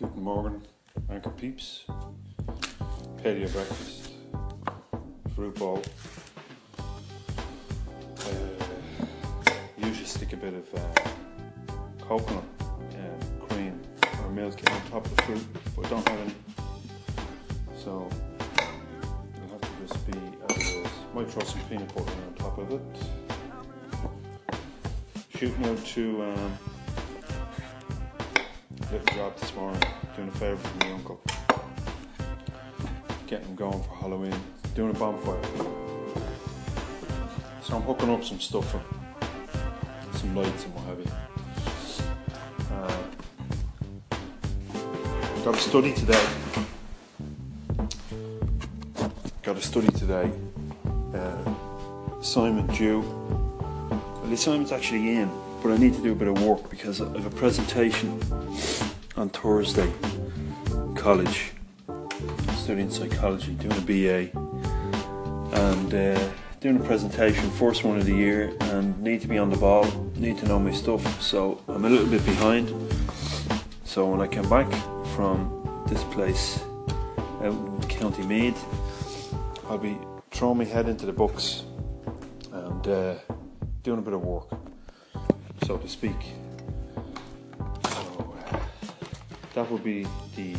Guten Morgen, Anchor Peeps. Paleo breakfast, fruit bowl. Uh, usually stick a bit of uh, coconut uh, cream or milk on top of the fruit, but don't have any. So it'll have to just be as it is. Might throw some peanut butter on top of it. Shooting out to um, little job this morning, doing a favour for my uncle. Getting him going for Halloween, doing a bonfire. So I'm hooking up some stuff for some lights and what have you. Uh, got a study today. Got a study today. Uh, Simon due. Well, Simon's actually in, but I need to do a bit of work because I have a presentation on Thursday. College, studying psychology, doing a BA, and uh, doing a presentation, first one of the year, and need to be on the ball, need to know my stuff. So I'm a little bit behind. So when I come back from this place out in County Meath, I'll be throwing my head into the books and uh, doing a bit of work, so to speak. So uh, that will be the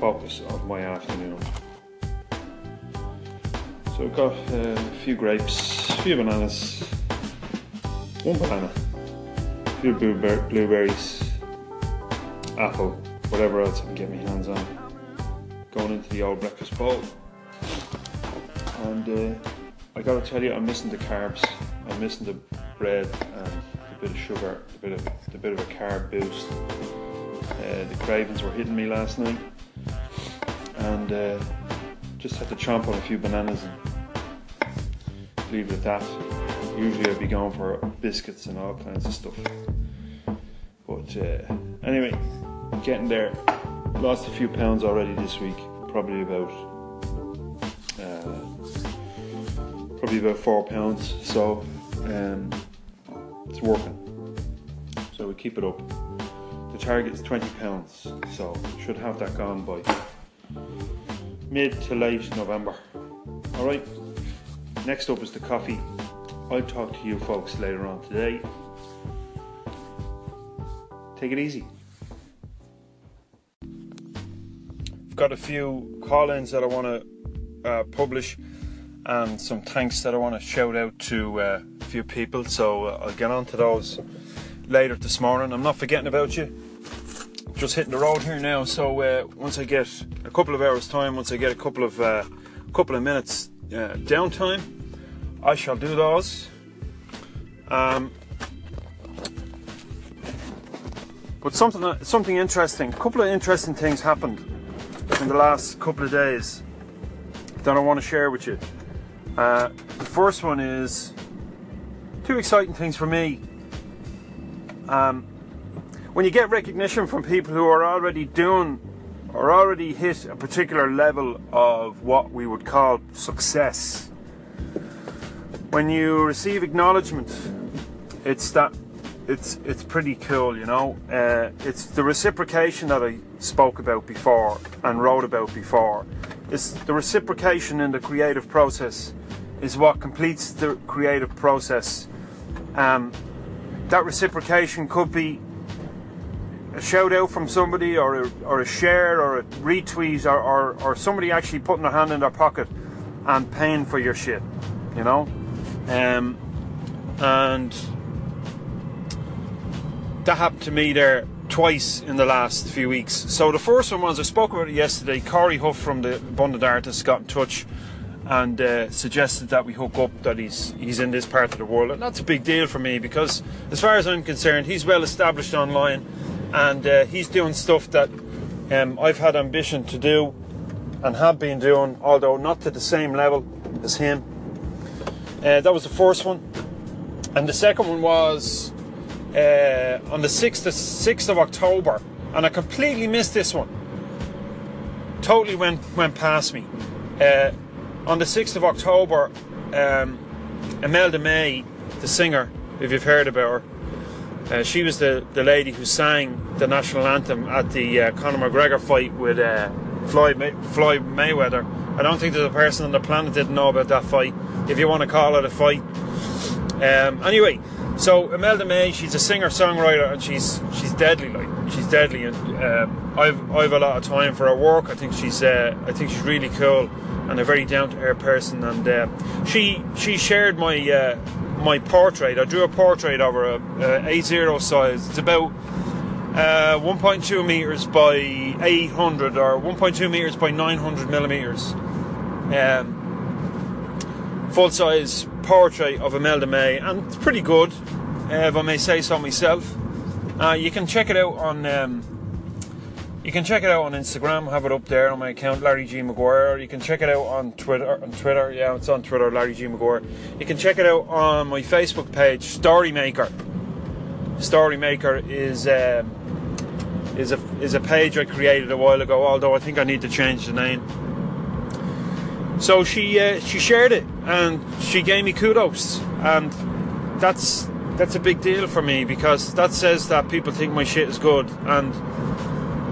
focus of my afternoon. So I've got uh, a few grapes, a few bananas, one banana, a few blueber- blueberries, apple, whatever else I can get my hands on. Going into the old breakfast bowl. And uh, I gotta tell you, I'm missing the carbs. I'm missing the bread and bit of sugar, a bit of a bit of a carb boost. Uh, the cravings were hitting me last night, and uh, just had to chomp on a few bananas and leave it at that. Usually I'd be going for biscuits and all kinds of stuff. But uh, anyway, getting there. Lost a few pounds already this week. Probably about uh, probably about four pounds. So um, it's working. So we keep it up. The target is twenty pounds. So should have that gone by mid to late November. All right. Next up is the coffee. I'll talk to you folks later on today. Take it easy. I've got a few call ins that I want to uh, publish and some thanks that I want to shout out to uh, few people. So uh, I'll get on to those later this morning. I'm not forgetting about you. Just hitting the road here now. So uh, once I get a couple of hours time, once I get a couple of uh, couple of minutes uh, downtime, I shall do those. Um, but something something interesting. A couple of interesting things happened in the last couple of days that I want to share with you. Uh, the first one is two exciting things for me. Um, when you get recognition from people who are already doing or already hit a particular level of what we would call success, when you receive acknowledgement, it's that it's it's pretty cool, you know. Uh, it's the reciprocation that I spoke about before and wrote about before. It's the reciprocation in the creative process is what completes the creative process. Um, that reciprocation could be a shout out from somebody or a, or a share or a retweet or, or, or somebody actually putting their hand in their pocket and paying for your shit, you know? Um, and that happened to me there twice in the last few weeks. So the first one was I spoke about it yesterday. Corey Huff from the Abundant Artists got in touch and uh, suggested that we hook up. That he's he's in this part of the world, and that's a big deal for me because, as far as I'm concerned, he's well established online, and uh, he's doing stuff that um, I've had ambition to do and have been doing, although not to the same level as him. Uh, that was the first one, and the second one was uh, on the sixth of, sixth of October, and I completely missed this one. Totally went went past me. Uh, on the sixth of October, um, Imelda May, the singer, if you've heard about her, Uh, she was the, the lady who sang the national anthem at the uh, Conor McGregor fight with uh, Floyd, May- Floyd Mayweather. I don't think there's a person on the planet didn't know about that fight, if you want to call it a fight. Um, anyway, so Imelda May, she's a singer songwriter and she's she's deadly, like she's deadly, and um, I've I've a lot of time for her work. I think she's uh, I think she's really cool and a very down to earth person. And uh, she she shared my uh, my portrait. I drew a portrait of her, a, a A0 size. It's about uh, 1.2 meters by 800 or 1.2 meters by 900 millimeters. Um, full size portrait of Imelda May, and it's pretty good, uh, if I may say so myself. Uh, you can check it out on. Um, you can check it out on Instagram. Have it up there on my account, Larry G Maguire. You can check it out on Twitter. On Twitter, yeah, it's on Twitter, Larry G Maguire. You can check it out on my Facebook page, Storymaker. Storymaker is um, is a is a page I created a while ago. Although I think I need to change the name. So she uh, she shared it and she gave me kudos, and that's that's a big deal for me because that says that people think my shit is good. And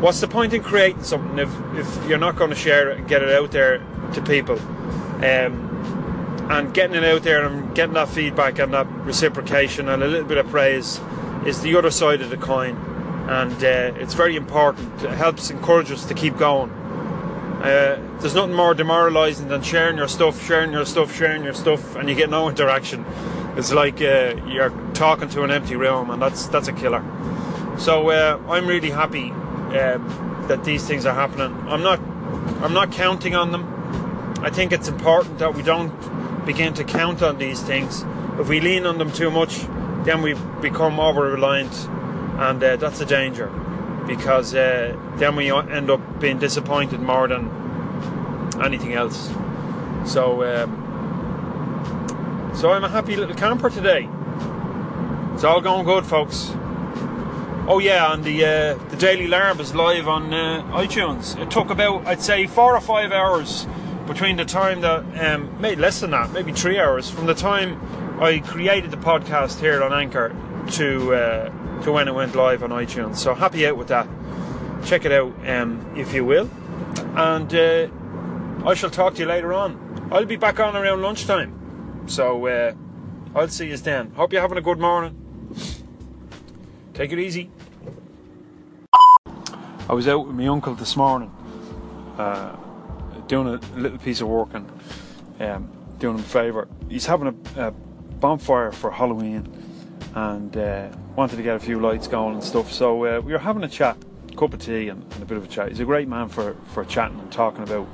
what's the point in creating something if if you're not going to share it and get it out there to people? Um, and getting it out there and getting that feedback and that reciprocation and a little bit of praise is the other side of the coin, and uh, it's very important. It helps encourage us to keep going. Uh, there's nothing more demoralising than sharing your stuff, sharing your stuff, sharing your stuff, and you get no interaction. It's like uh, you're talking to an empty room, and that's that's a killer. So uh, I'm really happy um, that these things are happening. I'm not I'm not counting on them. I think it's important that we don't begin to count on these things. If we lean on them too much, then we become over reliant, and uh, that's a danger because uh, then we end up being disappointed more than anything else. So, um, so I'm a happy little camper today. It's all going good, folks. Oh yeah, and the uh, the Daily Larb is live on uh, iTunes. It took about I'd say four or five hours between the time that um, maybe less than that, maybe three hours from the time I created the podcast here on Anchor to uh, to when it went live on iTunes. So happy out with that. Check it out um, if you will, and uh, I shall talk to you later on. I'll be back on around lunchtime, so uh, I'll see you then. Hope you're having a good morning. Take it easy. I was out with my uncle this morning, uh, doing a little piece of work and um, doing him a favour. He's having a, a bonfire for Halloween and uh, wanted to get a few lights going and stuff. So uh, we were having a chat, a cup of tea and, and, a bit of a chat. He's a great man for, for chatting and talking about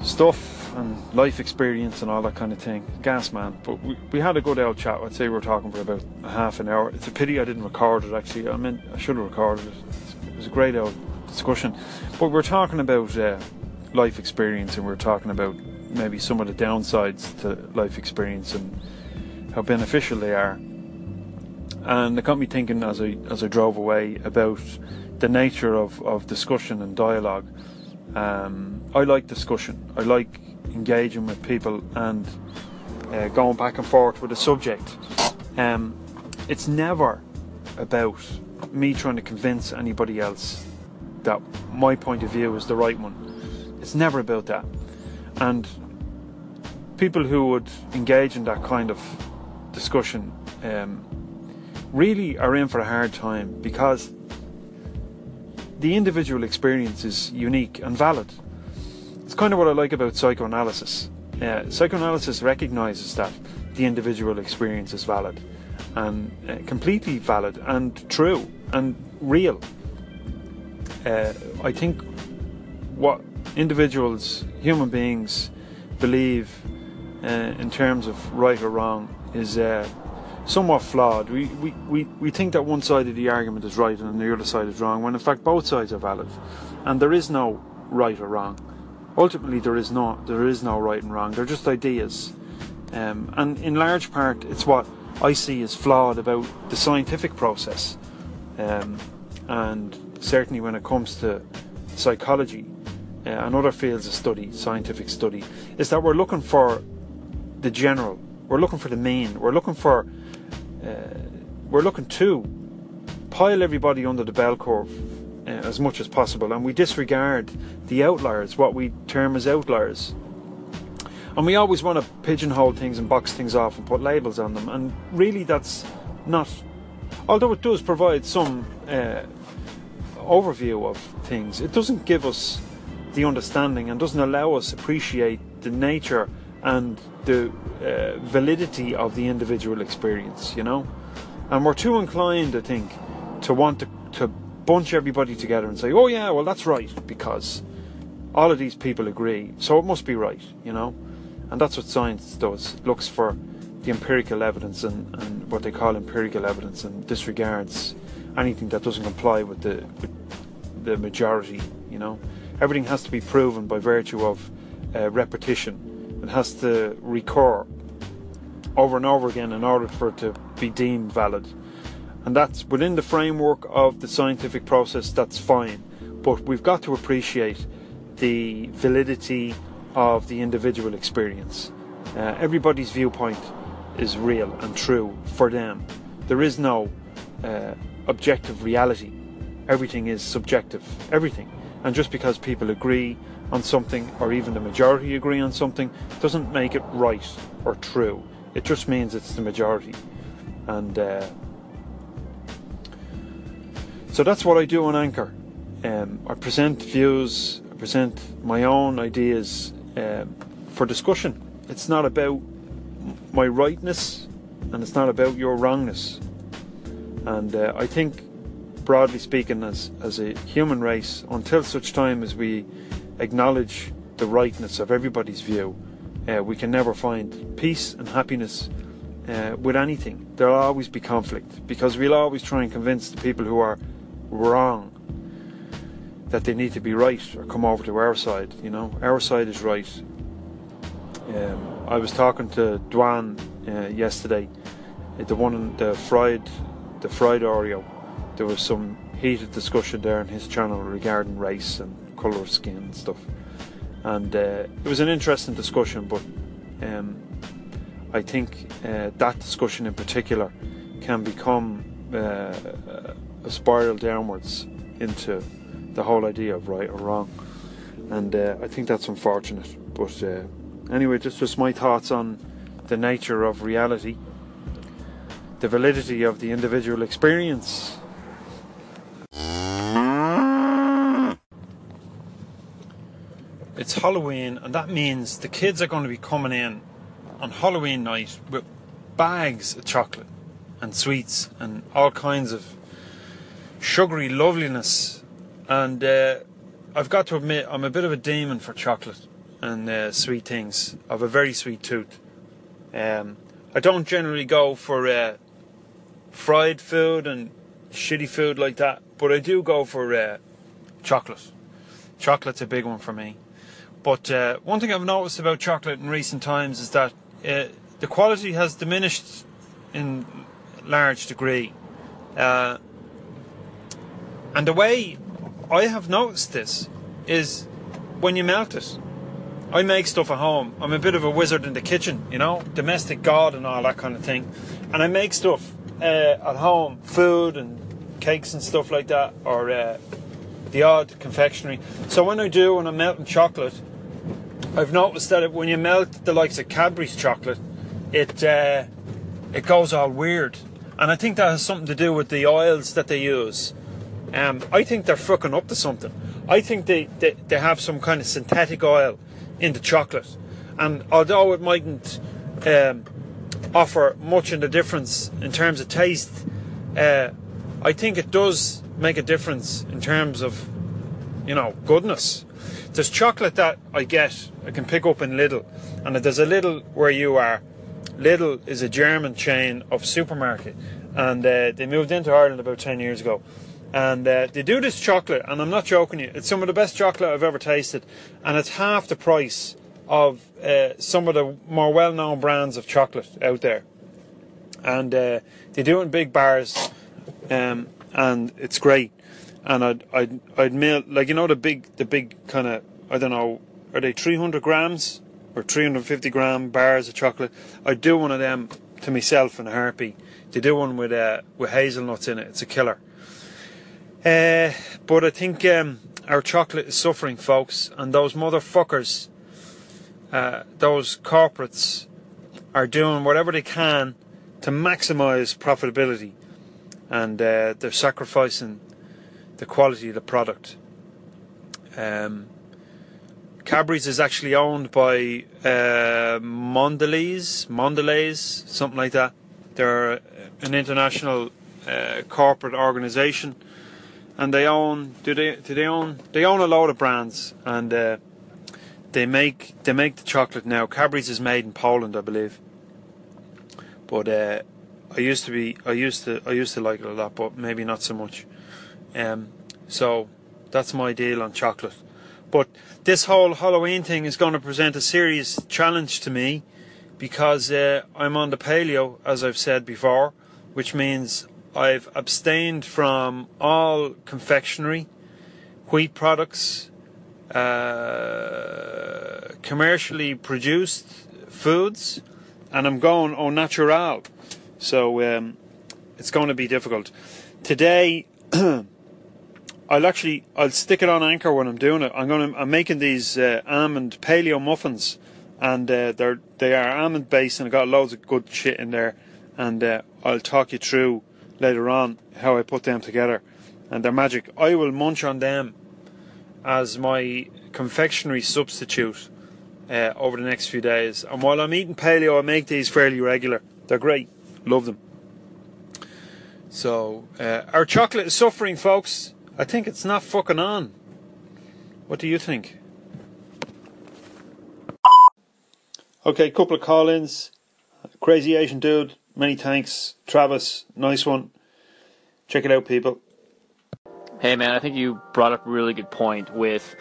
stuff and life experience and all that kind of thing. Gas man. But we, we had a good old chat. I'd say we were talking for about half an hour. It's a pity I didn't record it actually. I mean, I should have recorded it. Was a great old discussion. But we're talking about uh, life experience and we're talking about maybe some of the downsides to life experience and how beneficial they are. And it got me thinking as I as I drove away about the nature of, of discussion and dialogue. Um, I like discussion. I like engaging with people and uh, going back and forth with a subject. Um, it's never about me trying to convince anybody else that my point of view is the right one. It's never about that. And people who would engage in that kind of discussion um, really are in for a hard time because the individual experience is unique and valid. It's kind of what I like about psychoanalysis. Uh, psychoanalysis recognizes that the individual experience is valid and uh, completely valid and true and real. Uh, I think what individuals, human beings, believe uh, in terms of right or wrong is uh, somewhat flawed. We, we, we, we think that one side of the argument is right and the other side is wrong, when in fact both sides are valid. And there is no right or wrong. Ultimately, there is no, there is no right and wrong. They're just ideas. Um, and in large part, it's what I see as flawed about the scientific process. Um, and certainly when it comes to psychology uh, and other fields of study, scientific study, is that we're looking for the general we're looking for the main. We're looking for uh, we're looking to pile everybody under the bell curve uh, as much as possible, and we disregard the outliers, what we term as outliers. And we always want to pigeonhole things and box things off and put labels on them, and really that's not. Although it does provide some uh, overview of things, it doesn't give us the understanding and doesn't allow us appreciate the nature and the uh, validity of the individual experience, you know. And we're too inclined, I think, to want to, to bunch everybody together and say, oh, yeah, well, that's right, because all of these people agree, so it must be right, you know. And that's what science does, it looks for the empirical evidence and, and what they call empirical evidence and disregards anything that doesn't comply with the, with the majority, you know. Everything has to be proven by virtue of uh, repetition. It has to recur over and over again in order for it to be deemed valid. And that's within the framework of the scientific process, that's fine. But we've got to appreciate the validity of the individual experience. Uh, everybody's viewpoint is real and true for them. There is no uh, objective reality. Everything is subjective. Everything. And just because people agree on something, or even the majority agree on something, doesn't make it right or true. It just means it's the majority. And uh, so that's what I do on Anchor. Um, I present views, I present my own ideas um, for discussion. It's not about my rightness and it's not about your wrongness. And uh, I think broadly speaking, as, as a human race, until such time as we acknowledge the rightness of everybody's view, uh, we can never find peace and happiness uh, with anything. There'll always be conflict because we'll always try and convince the people who are wrong that they need to be right or come over to our side. You know, our side is right. Um, I was talking to Dwan uh, yesterday, the one the fried, the fried Oreo there was some heated discussion there on his channel regarding race and colour of skin and stuff. And uh, it was an interesting discussion, but um, I think uh, that discussion in particular can become uh, a spiral downwards into the whole idea of right or wrong. And uh, I think that's unfortunate. But uh, anyway, just just my thoughts on the nature of reality, the validity of the individual experience, it's Halloween, and that means the kids are going to be coming in on Halloween night with bags of chocolate and sweets and all kinds of sugary loveliness. And uh, I've got to admit, I'm a bit of a demon for chocolate and uh, sweet things. I have a very sweet tooth. Um, I don't generally go for uh, fried food and shitty food like that, but I do go for uh, chocolate. Chocolate's a big one for me. But uh, one thing I've noticed about chocolate in recent times is that uh, the quality has diminished in large degree. Uh, and the way I have noticed this is when you melt it. I make stuff at home. I'm a bit of a wizard in the kitchen, you know, domestic god and all that kind of thing. And I make stuff uh, at home, food and cakes and stuff like that, or uh, the odd confectionery. So when I do, when I'm melting chocolate, I've noticed that when you melt the likes of Cadbury's chocolate, it uh, it goes all weird, and I think that has something to do with the oils that they use. Um, I think they're fucking up to something. I think they, they, they have some kind of synthetic oil in the chocolate, and although it mightn't um, offer much in the difference in terms of taste, uh, I think it does make a difference in terms of you know goodness. There's chocolate that I get, I can pick up in Lidl, and there's a Lidl where you are. Lidl is a German chain of supermarket, and uh, they moved into Ireland about 10 years ago. And uh, they do this chocolate, and I'm not joking you, it's some of the best chocolate I've ever tasted, and it's half the price of uh, some of the more well known brands of chocolate out there. And uh, they do it in big bars, um, and it's great and I'd I'd I'd mail like you know the big the big kind of I don't know are they 300 grams or 350 gram bars of chocolate? I'd do one of them to myself in a heartbeat They do one with uh, with hazelnuts in it. It's a killer. Uh, but I think um, our chocolate is suffering, folks, and those motherfuckers, uh, those corporates, are doing whatever they can to maximise profitability, and uh, they're sacrificing the quality of the product. Um, Cadbury's is actually owned by uh, Mondelez, Mondelez, something like that. They're an international uh, corporate organisation, and they own. Do they? Do they own? They own a load of brands, and uh, they make they make the chocolate now. Cadbury's is made in Poland, I believe. But uh, I used to be, I used to, I used to like it a lot, but maybe not so much. Um, so that's my deal on chocolate. But this whole Halloween thing is going to present a serious challenge to me because uh, I'm on the paleo, as I've said before, which means I've abstained from all confectionery, wheat products, uh, commercially produced foods, and I'm going au natural. So um, it's going to be difficult. Today, I'll actually I'll stick it on anchor when I'm doing it. I'm going to I'm making these uh, almond paleo muffins, and uh, they're they are almond based, and I got loads of good shit in there. And uh, I'll talk you through later on how I put them together, and they're magic. I will munch on them as my confectionery substitute uh, over the next few days. And while I'm eating paleo, I make these fairly regular. They're great. Love them. So uh, our chocolate is suffering, folks. I think it's not fucking on. What do you think? Okay, couple of call ins. Crazy Asian dude, many thanks. Travis, nice one. Check it out, people. Hey, man, I think you brought up a really good point with,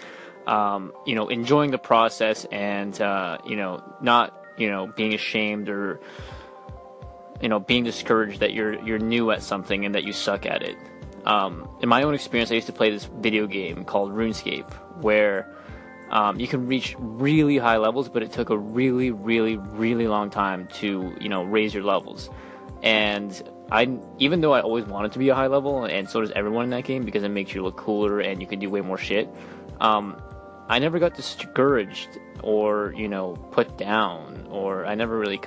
um, you know, enjoying the process and, uh, you know, not, you know, being ashamed or, you know, being discouraged that you're you're new at something and that you suck at it. Um, in my own experience, I used to play this video game called RuneScape, where um, you can reach really high levels, but it took a really, really, really long time to you know raise your levels. And I, even though I always wanted to be a high level, and so does everyone in that game because it makes you look cooler and you can do way more shit. Um, I never got discouraged or you know put down, or I never really,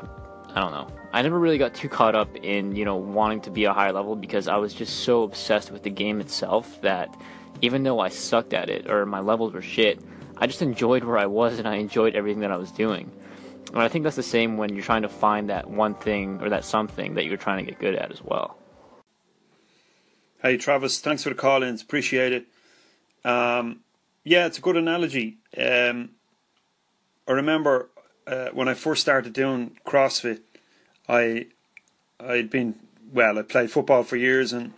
I don't know. I never really got too caught up in, you know, wanting to be a higher level because I was just so obsessed with the game itself that even though I sucked at it or my levels were shit, I just enjoyed where I was and I enjoyed everything that I was doing. And I think that's the same when you're trying to find that one thing or that something that you're trying to get good at as well. Hey, Travis, thanks for the call ins. Appreciate it. Um, yeah, it's a good analogy. Um, I remember uh, when I first started doing CrossFit, I I'd been well, I played football for years and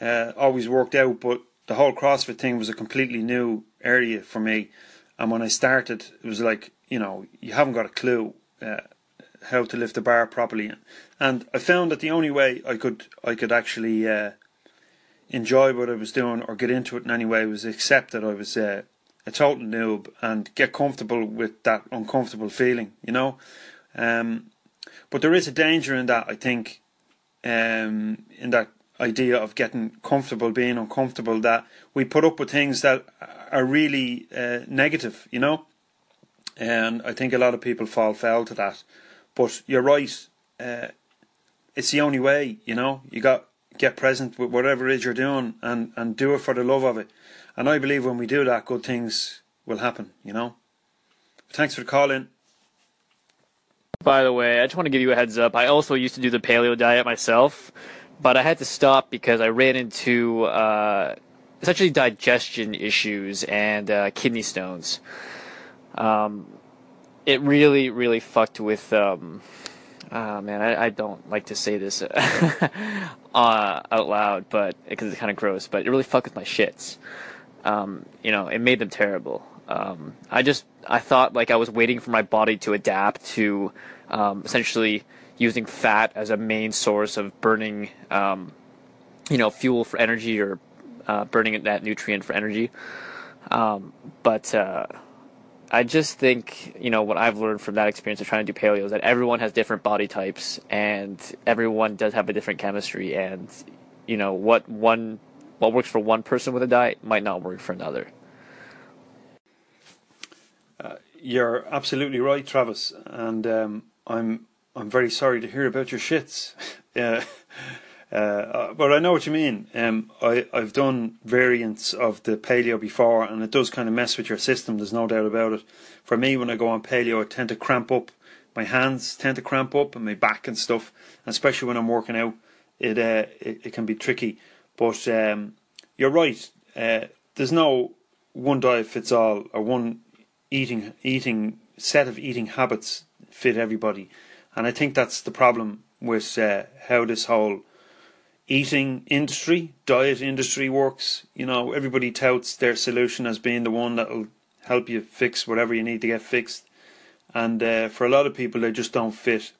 uh, always worked out, but the whole CrossFit thing was a completely new area for me. And when I started, it was like you know you haven't got a clue uh, how to lift the bar properly, and I found that the only way I could I could actually uh, enjoy what I was doing or get into it in any way was accept that I was uh, a total noob and get comfortable with that uncomfortable feeling, you know. Um, but there is a danger in that, I think, um, in that idea of getting comfortable, being uncomfortable, that we put up with things that are really uh, negative, you know? And I think a lot of people fall foul to that. But you're right, uh, it's the only way, you know? You got get present with whatever it is you're doing and, and do it for the love of it. And I believe when we do that, good things will happen, you know? Thanks for calling. By the way, I just want to give you a heads up. I also used to do the paleo diet myself, but I had to stop because I ran into uh, essentially digestion issues and uh, kidney stones. Um, it really, really fucked with. Um, oh man, I, I, don't like to say this uh, out loud, but because it's kind of gross. But it really fucked with my shits. Um, you know, it made them terrible. Um, I just I thought like I was waiting for my body to adapt to um, essentially using fat as a main source of burning, um, you know, fuel for energy or uh, burning that nutrient for energy. Um, but uh, I just think, you know, what I've learned from that experience of trying to do paleo is that everyone has different body types and everyone does have a different chemistry and, you know, what one, what works for one person with a diet might not work for another. Uh, you're absolutely right, Travis, and um, I'm I'm very sorry to hear about your shits. uh, uh, but I know what you mean. Um, I I've done variants of the paleo before, and it does kind of mess with your system. There's no doubt about it. For me, when I go on paleo, I tend to cramp up. My hands tend to cramp up, and my back and stuff. And especially when I'm working out, it uh, it, it can be tricky. But um, you're right. Uh, there's no one diet fits all, or one eating eating set of eating habits fit everybody. And I think that's the problem with uh, how this whole eating industry, diet industry works. You know, everybody touts their solution as being the one that'll help you fix whatever you need to get fixed. And uh, for a lot of people, they just don't fit.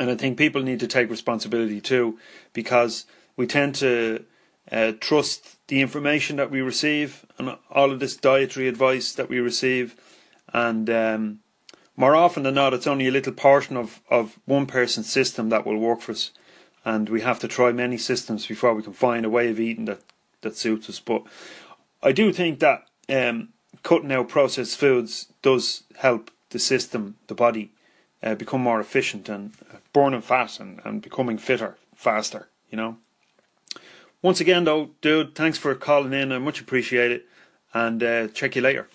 And I think people need to take responsibility too, because we tend to uh, trust the information that we receive and all of this dietary advice that we receive. And um, more often than not, it's only a little portion of, of one person's system that will work for us. And we have to try many systems before we can find a way of eating that, that suits us. But I do think that um, cutting out processed foods does help the system, the body, uh, become more efficient and burning fat and, and becoming fitter faster, you know. Once again, though, dude, thanks for calling in. I much appreciate it. And uh, check you later.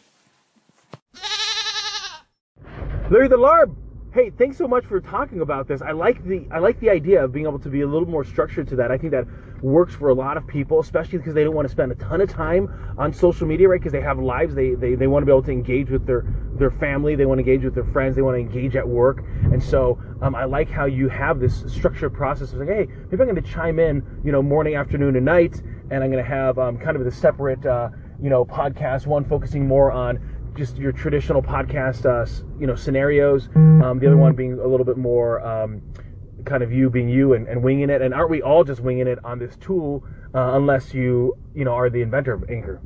Larry the Larb. Hey, thanks so much for talking about this. I like the I like the idea of being able to be a little more structured to that. I think that works for a lot of people, especially because they don't want to spend a ton of time on social media, right? Because they have lives. They, they they want to be able to engage with their their family. They want to engage with their friends. They want to engage at work. And so um, I like how you have this structured process of like, hey, maybe I'm going to chime in, you know, morning, afternoon, and night, and I'm going to have um, kind of the separate, uh, you know, podcast. One focusing more on just your traditional podcast, uh, you know, scenarios. Um, the other one being a little bit more um, kind of you being you and, and, winging it. And aren't we all just winging it on this tool, uh, unless you, you know, are the inventor of Anchor?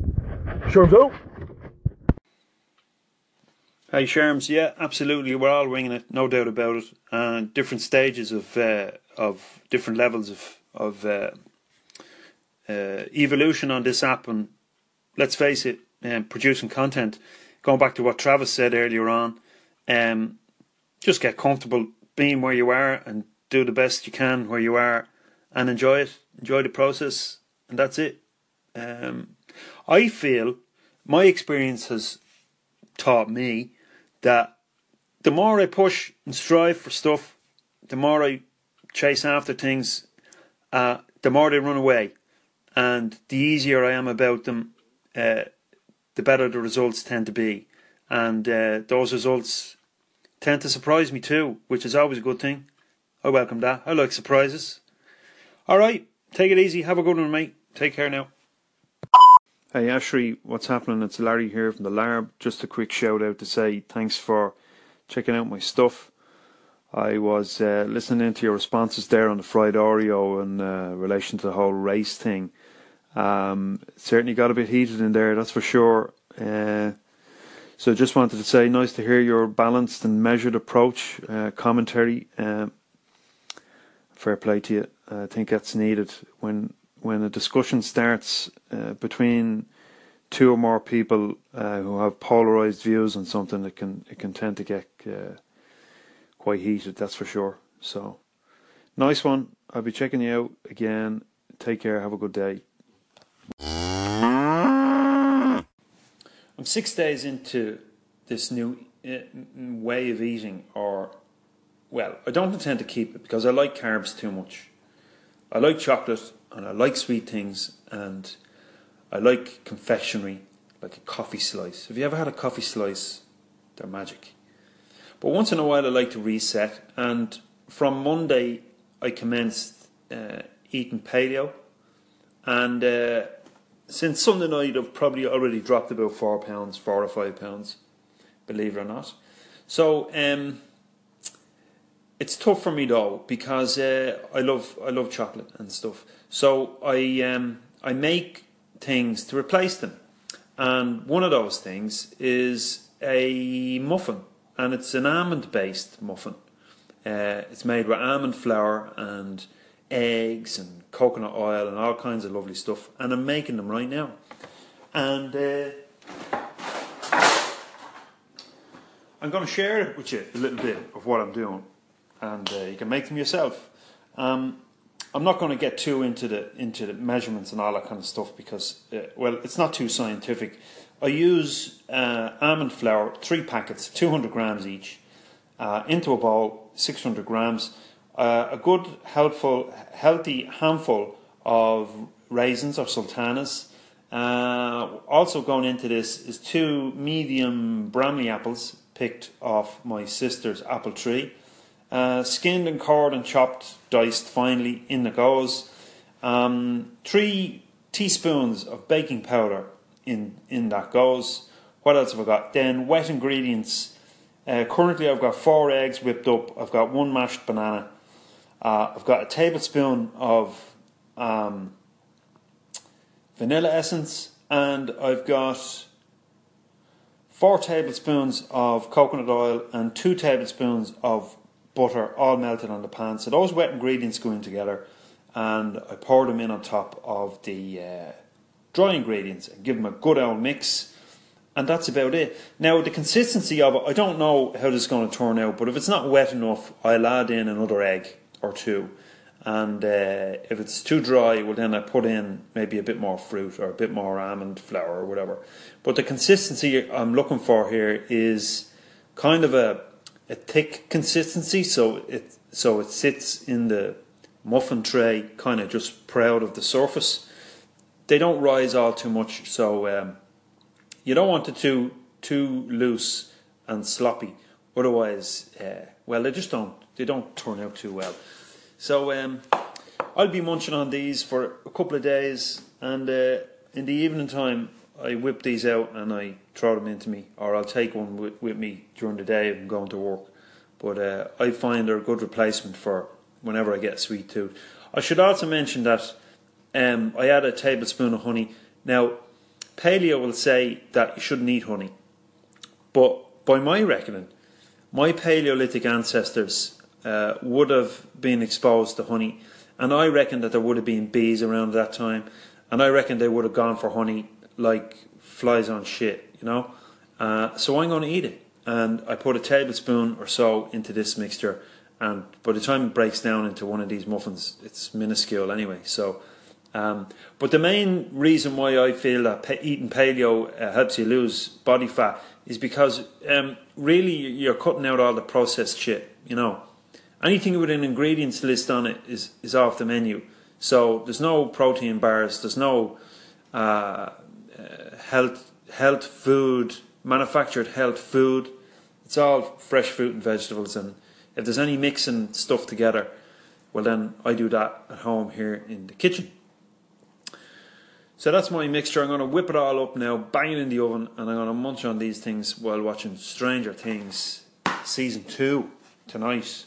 Sherms, oh. Hey, Sherms. Yeah, absolutely. We're all winging it, no doubt about it. And different stages of uh, of different levels of of uh, uh, evolution on this app, and let's face it, um, producing content going back to what Travis said earlier on, um, just get comfortable being where you are and do the best you can where you are and enjoy it, enjoy the process, and that's it. Um, I feel my experience has taught me that the more I push and strive for stuff, the more I chase after things, uh, the more they run away, and the easier I am about them. Uh, the better the results tend to be. And uh, those results tend to surprise me too, which is always a good thing. I welcome that. I like surprises. All right, take it easy. Have a good one, mate. Take care now. Hey Ashri, what's happening? It's Larry here from the Larb. Just a quick shout out to say thanks for checking out my stuff. I was uh, listening to your responses there on the fried Oreo in uh, relation to the whole race thing. Um, certainly got a bit heated in there, that's for sure. Uh, so just wanted to say, nice to hear your balanced and measured approach, uh, commentary. Um, fair play to you. I think that's needed when when a discussion starts uh, between two or more people uh, who have polarized views on something. It can it can tend to get uh, quite heated. That's for sure. So nice one. I'll be checking you out again. Take care. Have a good day. I'm six days into this new uh, way of eating, or, well, I don't intend to keep it because I like carbs too much. I like chocolate and I like sweet things and I like confectionery, like a coffee slice. Have you ever had a coffee slice? They're magic. But once in a while, I like to reset, and from Monday, I commenced uh, eating paleo, and uh, since Sunday night, I've probably already dropped about four pounds, four or five pounds, believe it or not. So um, it's tough for me though because uh, I love I love chocolate and stuff. So I um, I make things to replace them, and one of those things is a muffin, and it's an almond based muffin. Uh, it's made with almond flour and eggs and coconut oil and all kinds of lovely stuff. And I'm making them right now. And uh, I'm going to share with you a little bit of what I'm doing, and uh, you can make them yourself. Um, I'm not going to get too into the into the measurements and all that kind of stuff because, uh, well, it's not too scientific. I use uh, almond flour, three packets, 200 grams each, uh, into a bowl, 600 grams, uh, a good, helpful, healthy handful of raisins or sultanas. Uh, also going into this is two medium Bramley apples picked off my sister's apple tree. Uh, skinned and cored and chopped, diced finely in the goes. Um, three teaspoons of baking powder in, in that goes. What else have I got? Then wet ingredients. Uh, currently, I've got four eggs whipped up. I've got one mashed banana. Uh, I've got a tablespoon of um, vanilla essence, and I've got four tablespoons of coconut oil and two tablespoons of butter, all melted on the pan. So those wet ingredients go in together, and I pour them in on top of the uh, dry ingredients and give them a good old mix. And that's about it. Now, the consistency of it, I don't know how this is going to turn out, but if it's not wet enough, I'll add in another egg or two. And uh, if it's too dry, well, then I put in maybe a bit more fruit or a bit more almond flour or whatever. But the consistency I'm looking for here is kind of a, a thick consistency, so it so it sits in the muffin tray, kind of just proud of the surface they don't rise all too much, so um, you don't want it too too loose and sloppy. Otherwise, uh, well, they just don't they don't turn out too well. So um, I'll be munching on these for a couple of days, and uh, in the evening time, I whip these out and I throw them into me, or I'll take one with, with me during the day if I'm going to work. But uh, I find they're a good replacement for whenever I get sweet tooth. I should also mention that um, I add a tablespoon of honey. Now, paleo will say that you shouldn't eat honey, but by my reckoning, my Paleolithic ancestors uh, would have been exposed to honey, and I reckon that there would have been bees around that time, and I reckon they would have gone for honey like flies on shit, you know. Uh, so I'm going to eat it, and I put a tablespoon or so into this mixture, and by the time it breaks down into one of these muffins, it's minuscule anyway. So um, but the main reason why I feel that eating paleo uh, helps you lose body fat is because um, really you're cutting out all the processed shit. You know, anything with an ingredients list on it is is off the menu. So there's no protein bars. There's no uh, uh, health health food manufactured health food. It's all fresh fruit and vegetables. And if there's any mixing stuff together, well then I do that at home here in the kitchen. So that's my mixture. I'm going to whip it all up now, bang it in the oven, and I'm going to munch on these things while watching Stranger Things season two tonight.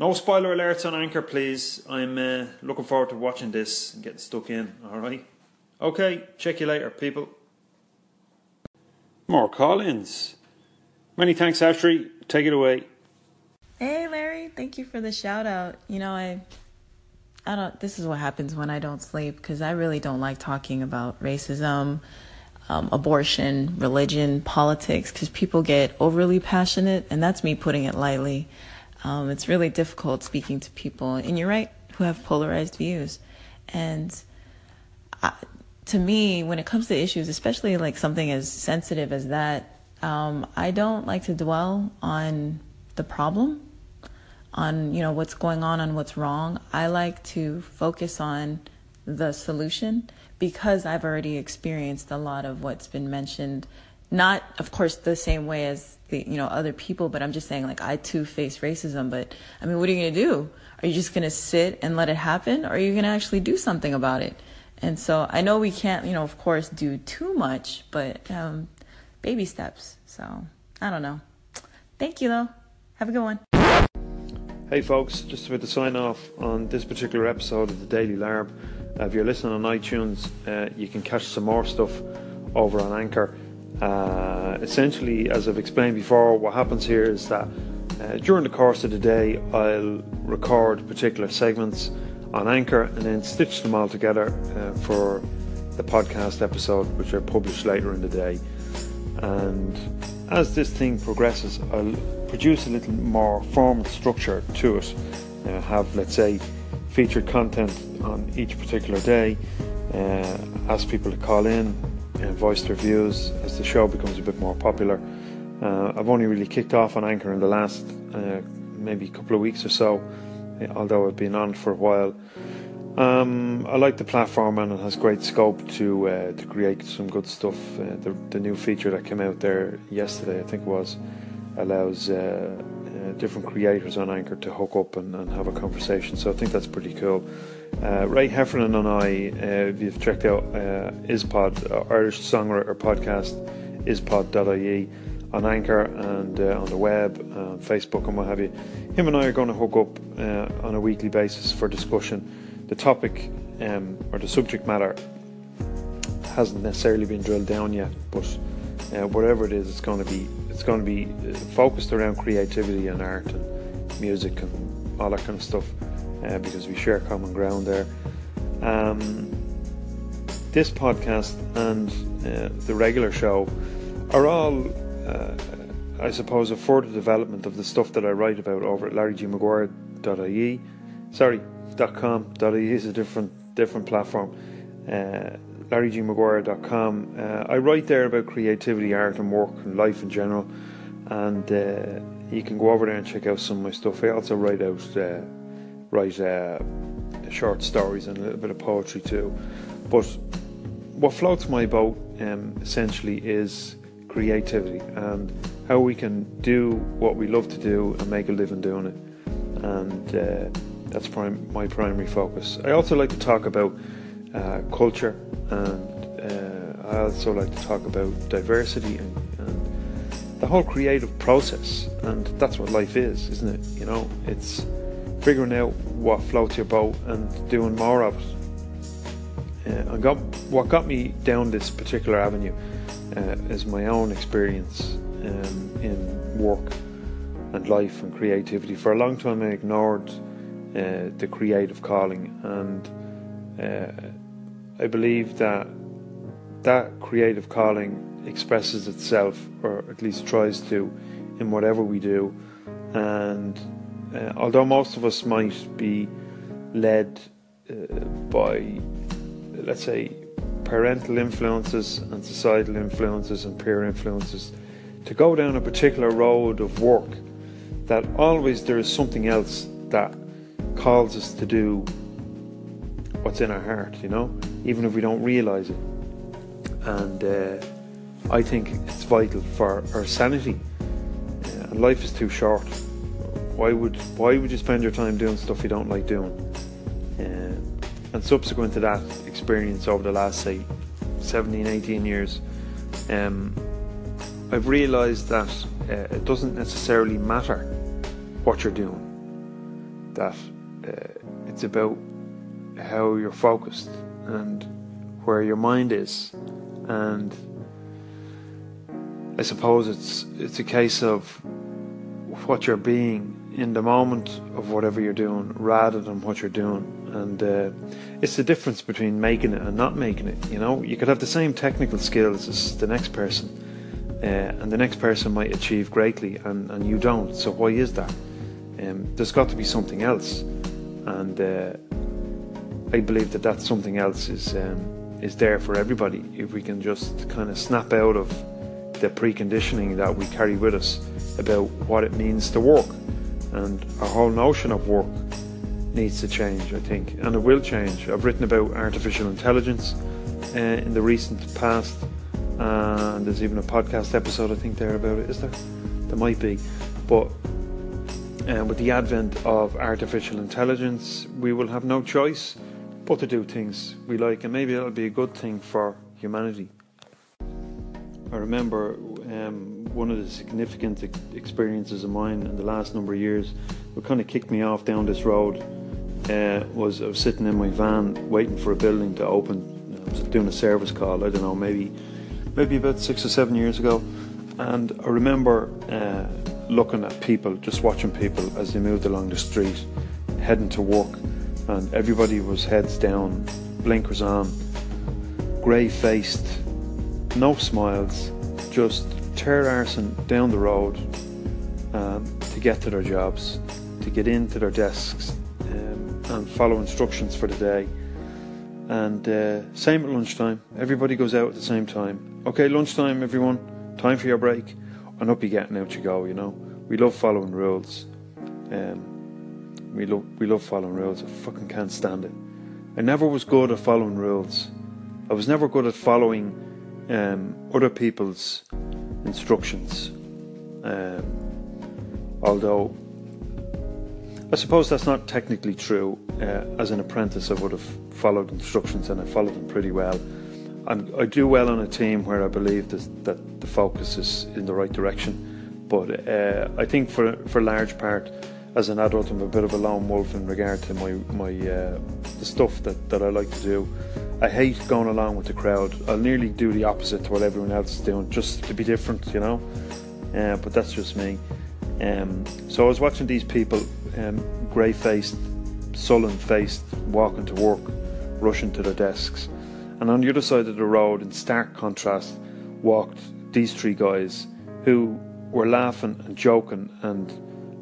No spoiler alerts on Anchor, please. I'm uh, looking forward to watching this and getting stuck in. All right. Okay. Check you later, people. More call-ins. Many thanks, Ashley. Take it away. Hey, Larry. Thank you for the shout out. You know, I I don't. This is what happens when I don't sleep because I really don't like talking about racism, um, abortion, religion, politics because people get overly passionate, and that's me putting it lightly. Um, it's really difficult speaking to people, and you're right, who have polarized views. And I, to me, when it comes to issues, especially like something as sensitive as that, um, I don't like to dwell on the problem on you know what's going on and what's wrong. I like to focus on the solution because I've already experienced a lot of what's been mentioned. Not, of course, the same way as the you know other people, but I'm just saying like I too face racism. But I mean, what are you gonna do? Are you just gonna sit and let it happen, or are you gonna actually do something about it? And so I know we can't, you know, of course, do too much, but um, baby steps. So I don't know. Thank you though. Have a good one. Hey folks, just about to sign off on this particular episode of the Daily Larb. Uh, if you're listening on iTunes, uh, you can catch some more stuff over on Anchor. Uh, essentially, as I've explained before, what happens here is that uh, during the course of the day, I'll record particular segments on Anchor and then stitch them all together uh, for the podcast episode, which are published later in the day. And as this thing progresses, I'll produce a little more formal structure to it. Uh, have, let's say, featured content on each particular day, uh, ask people to call in and voice their views as the show becomes a bit more popular. Uh, I've only really kicked off on Anchor in the last uh, maybe couple of weeks or so, although I've been on for a while. Um, I like the platform and it has great scope to uh, to create some good stuff. Uh, the, the new feature that came out there yesterday, I think was, allows uh, uh different creators on Anchor to hook up and, and, have a conversation. So I think that's pretty cool. Uh, Ray Heffernan and I, uh, if you've checked out ISPod, Irish songwriter podcast, ispod.ie on Anchor and on the web, Facebook, and what have you. Him and I are going to hook up on a weekly basis for discussion the topic um, or the subject matter hasn't necessarily been drilled down yet, but uh, whatever it is, it's going to be it's going to be uh, focused around creativity and art and music and all that kind of stuff uh, because we share common ground there. Um, this podcast and uh, the regular show are all, uh, I suppose, a further development of the stuff that I write about over at larrygmaguire.ie. Sorry, .com. larrygmaguire.com.ie is a different different platform. Uh, larrygmaguire.com. Uh, I write there about creativity, art, and work, and life in general. And uh, you can go over there and check out some of my stuff. I also write out uh, write uh, short stories and a little bit of poetry too. But what floats my boat um, essentially is creativity and how we can do what we love to do and make a living doing it. And uh, that's prim- my primary focus. I also like to talk about uh, culture, and uh, I also like to talk about diversity and, and, the whole creative process. And that's what life is, isn't it? You know, it's figuring out what floats your boat and doing more of it. Uh, and got, what got me down this particular avenue uh, is my own experience um, in work and life and creativity. For a long time, I ignored uh, the creative calling, and uh, I believe that that creative calling expresses itself, or at least tries to, in whatever we do. And uh, although most of us might be led uh, by, let's say, parental influences and societal influences and peer influences to go down a particular road of work, that always there is something else that calls us to do what's in our heart, you know, even if we don't realize it. And uh, I think it's vital for our sanity. Uh, life is too short. Why would why would you spend your time doing stuff you don't like doing? Uh, and subsequent to that experience over the last say 17, 18 years, um, I've realised that uh, it doesn't necessarily matter what you're doing. That uh, it's about how you're focused and where your mind is, and I suppose it's it's a case of what you're being in the moment of whatever you're doing, rather than what you're doing, and uh, it's the difference between making it and not making it. You know, you could have the same technical skills as the next person, uh, and the next person might achieve greatly, and, and you don't. So why is that? Um, there's got to be something else and uh, I believe that that something else is um, is there for everybody if we can just kind of snap out of the preconditioning that we carry with us about what it means to work, and our whole notion of work needs to change. I think, and it will change. I've written about artificial intelligence uh, in the recent past, and there's even a podcast episode I think there about it. Is there? There might be, but uh, with the advent of artificial intelligence, we will have no choice but to do things we like, and maybe that'll be a good thing for humanity. I remember um, one of the significant experiences of mine in the last number of years, what kind of kicked me off down this road, uh, was I was sitting in my van waiting for a building to open. I was doing a service call, I don't know, maybe maybe about six or seven years ago, and I remember uh, looking at people, just watching people as they moved along the street, heading to work, and everybody was heads down, blinkers on, grey faced, no smiles, just tear arson down the road um, to get to their jobs, to get into their desks um, and follow instructions for the day. And uh, same at lunchtime. Everybody goes out at the same time. Okay, lunchtime, everyone. Time for your break. And up you get and out you go. You know, we love following rules. Um, we love we love following rules. I fucking can't stand it. I never was good at following rules. I was never good at following um, other people's instructions. Um, although I suppose that's not technically true. Uh, as an apprentice, I would have followed instructions and I followed them pretty well. I'm, i do well on a team where I believe that, that the focus is in the right direction. But uh, I think for for large part, as an adult, I'm a bit of a lone wolf in regard to my my uh, the stuff that, that I like to do. I hate going along with the crowd. I'll nearly do the opposite to what everyone else is doing, just to be different, you know. Uh, but that's just me. Um, so I was watching these people, um, grey faced, sullen faced, walking to work, rushing to their desks. And on the other side of the road, in stark contrast, walked these three guys who were laughing and joking and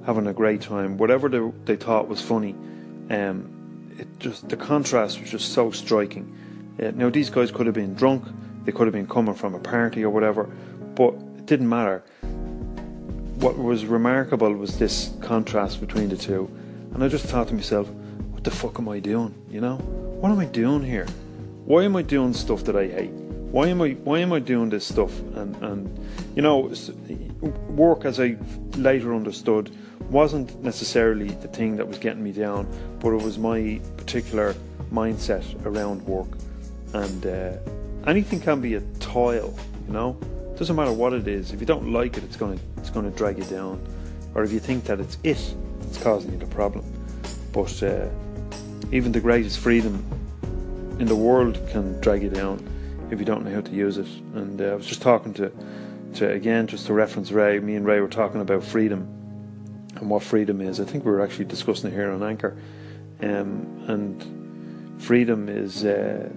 having a great time. Whatever they, they thought was funny, um, it just the contrast was just so striking. Uh, now these guys could have been drunk, they could have been coming from a party or whatever, but it didn't matter. What was remarkable was this contrast between the two, and I just thought to myself, "What the fuck am I doing? You know, what am I doing here? Why am I doing stuff that I hate? Why am I why am I doing this stuff?" And and you know, work as I later understood wasn't necessarily the thing that was getting me down, but it was my particular mindset around work and uh, anything can be a toil. You know, doesn't matter what it is. If you don't like it, it's gonna it's gonna drag you down, or if you think that it's it that's causing you the problem. But uh, even the greatest freedom in the world can drag you down if you don't know how to use it. And uh, I was just talking to to again just to reference Ray. Me and Ray were talking about freedom and what freedom is. I think we were actually discussing it here on Anchor. Um, and freedom is uh,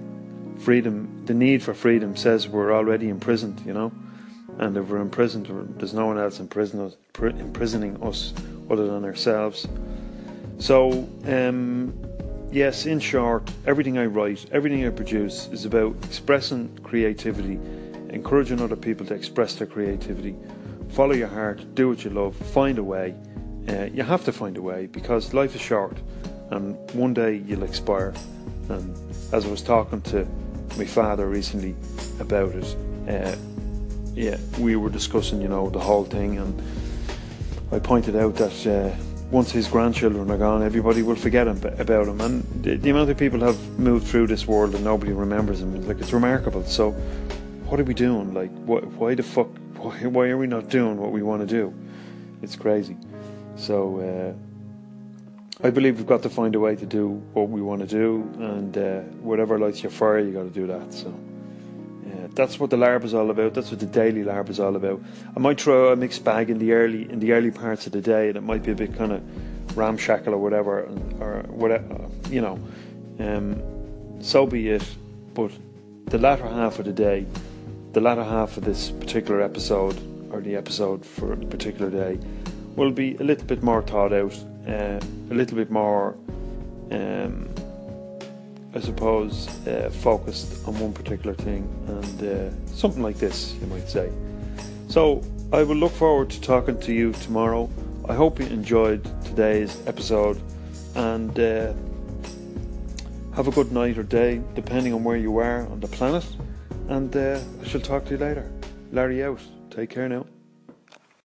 freedom, the need for freedom says we're already imprisoned, you know. And if we're imprisoned, there's no one else imprisoning us other than ourselves. So, um, yes, in short, everything I write, everything I produce is about expressing creativity, encouraging other people to express their creativity. Follow your heart, do what you love, find a way. Uh, you have to find a way because life is short and one day you'll expire. And as I was talking to my father recently about it. Uh, yeah, we were discussing, you know, the whole thing, and I pointed out that uh, once his grandchildren are gone, everybody will forget him, about him. And the, the, amount of people have moved through this world and nobody remembers him, like it's remarkable. So, what are we doing? Like, wh- why the fuck? Why, why are we not doing what we want to do? It's crazy. So. Uh, I believe we've got to find a way to do what we want to do, and uh, whatever lights your fire, you got to do that. So that's what the larb is all about. That's what the daily larb is all about. I might throw a mixed bag in the early in the early parts of the day, and it might be a bit kind of ramshackle or whatever, or whatever, you know. Um, so be it. But the latter half of the day, the latter half of this particular episode, or the episode for a particular day, will be a little bit more thought out uh, a little bit more, um, I suppose, uh, focused on one particular thing, and uh, something like this, you might say. So, I will look forward to talking to you tomorrow. I hope you enjoyed today's episode, and uh, have a good night or day, depending on where you are on the planet. And uh, I shall talk to you later. Larry out. Take care now.